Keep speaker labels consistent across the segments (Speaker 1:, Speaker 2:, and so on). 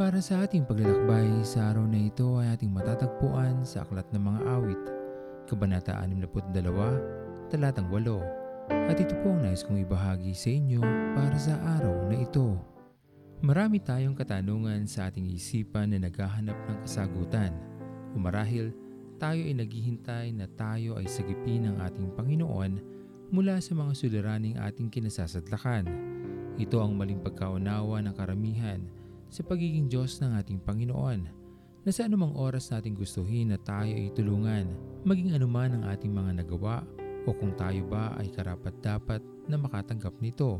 Speaker 1: Para sa ating paglalakbay sa araw na ito ay ating matatagpuan sa Aklat ng Mga Awit, Kabanata 62, Talatang 8. At ito po ang nais kong ibahagi sa inyo para sa araw na ito. Marami tayong katanungan sa ating isipan na naghahanap ng kasagutan. Umarahil, tayo ay naghihintay na tayo ay sagipin ng ating Panginoon mula sa mga suliraning ating kinasasadlakan. Ito ang maling pagkaunawa ng karamihan sa pagiging Diyos ng ating Panginoon na sa anumang oras nating gustuhin na tayo ay tulungan, maging anuman ang ating mga nagawa o kung tayo ba ay karapat-dapat na makatanggap nito.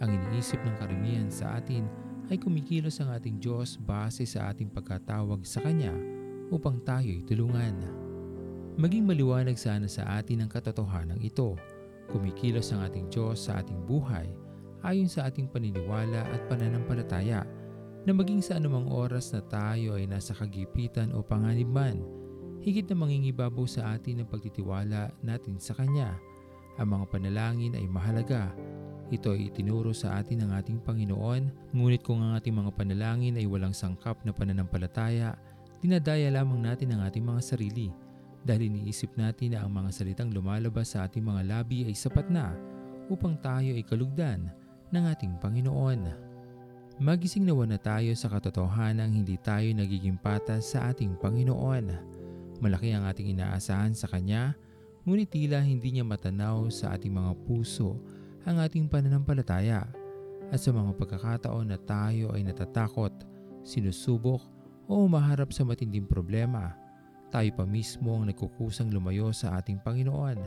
Speaker 1: Ang iniisip ng karamihan sa atin ay kumikilos ang ating Diyos base sa ating pagkatawag sa Kanya upang tayo ay tulungan. Maging maliwanag sana sa atin ang katotohanan ito. Kumikilos ang ating Diyos sa ating buhay ayon sa ating paniniwala at pananampalataya na maging sa anumang oras na tayo ay nasa kagipitan o panganib man, higit na mangingibabaw sa atin ang pagtitiwala natin sa Kanya. Ang mga panalangin ay mahalaga. Ito ay itinuro sa atin ng ating Panginoon, ngunit kung ang ating mga panalangin ay walang sangkap na pananampalataya, dinadaya lamang natin ang ating mga sarili dahil iniisip natin na ang mga salitang lumalabas sa ating mga labi ay sapat na upang tayo ay kalugdan ng ating Panginoon. Magising nawa na tayo sa katotohanang hindi tayo nagiging patas sa ating Panginoon. Malaki ang ating inaasahan sa Kanya, ngunit tila hindi niya matanaw sa ating mga puso ang ating pananampalataya. At sa mga pagkakataon na tayo ay natatakot, sinusubok o umaharap sa matinding problema, tayo pa mismo ang nagkukusang lumayo sa ating Panginoon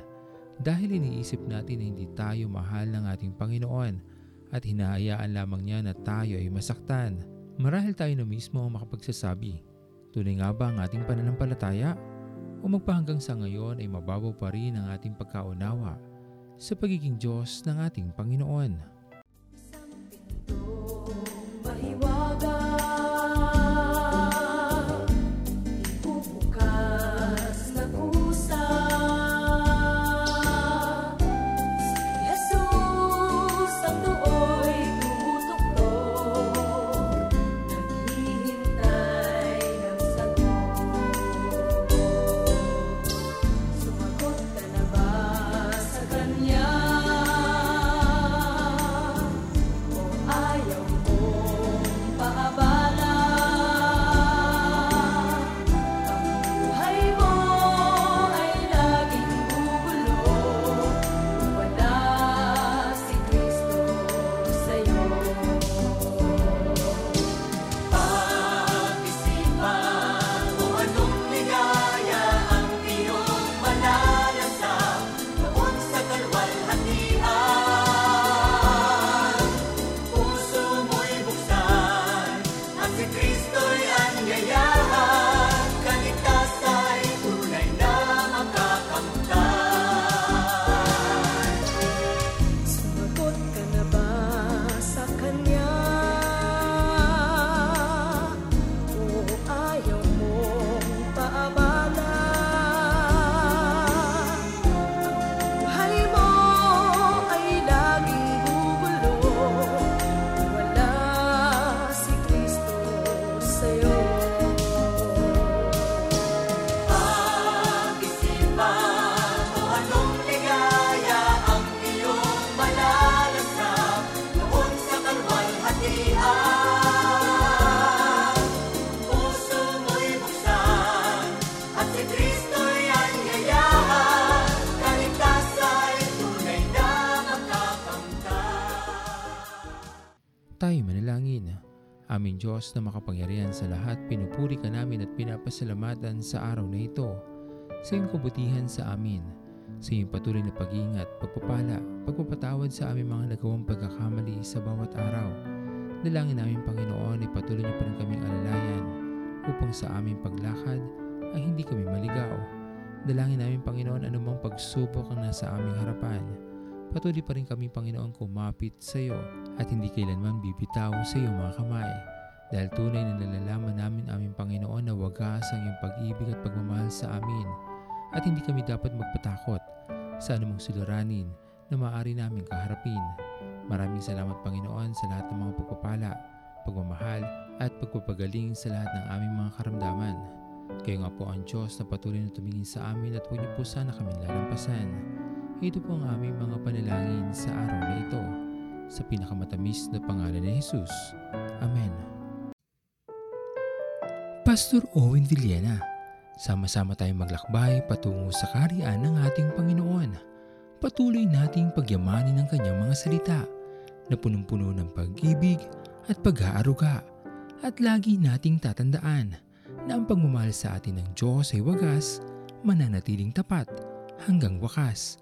Speaker 1: dahil iniisip natin na hindi tayo mahal ng ating Panginoon at hinahayaan lamang niya na tayo ay masaktan. Marahil tayo na mismo ang makapagsasabi, tunay nga ba ang ating pananampalataya? O magpahanggang sa ngayon ay mababaw pa rin ang ating pagkaunawa sa pagiging Diyos ng ating Panginoon. Tayo manalangin. Aming Diyos na makapangyarihan sa lahat, pinupuri ka namin at pinapasalamatan sa araw na ito. Sa iyong kabutihan sa amin, sa iyong patuloy na pag-iingat, pagpapala, pagpapatawad sa aming mga nagawang pagkakamali sa bawat araw. Dalangin namin Panginoon ay patuloy niyo pa rin kaming alalayan upang sa aming paglakad ay hindi kami maligaw. Dalangin namin Panginoon anumang pagsubok ang nasa aming harapan. Patuloy pa rin kami Panginoon kumapit sa iyo at hindi kailanman bibitaw sa iyong mga kamay. Dahil tunay na nalalaman namin aming Panginoon na wagas ang iyong pag-ibig at pagmamahal sa amin at hindi kami dapat magpatakot sa anumang suliranin na maaari namin kaharapin. Maraming salamat Panginoon sa lahat ng mga pagpapala pagmamahal at pagpapagaling sa lahat ng aming mga karamdaman. Kayo nga po ang Diyos na patuloy na tumingin sa amin at huwag niyo po sana kami lalampasan. Ito po ang aming mga panalangin sa araw na ito. Sa pinakamatamis na pangalan ni Jesus. Amen. Pastor Owen Villena, sama-sama tayong maglakbay patungo sa kariyan ng ating Panginoon. Patuloy nating pagyamanin ang kanyang mga salita na punong-puno ng pag-ibig at pag-aaruga. At lagi nating tatandaan na ang pagmamahal sa atin ng Diyos ay wagas, mananatiling tapat hanggang wakas,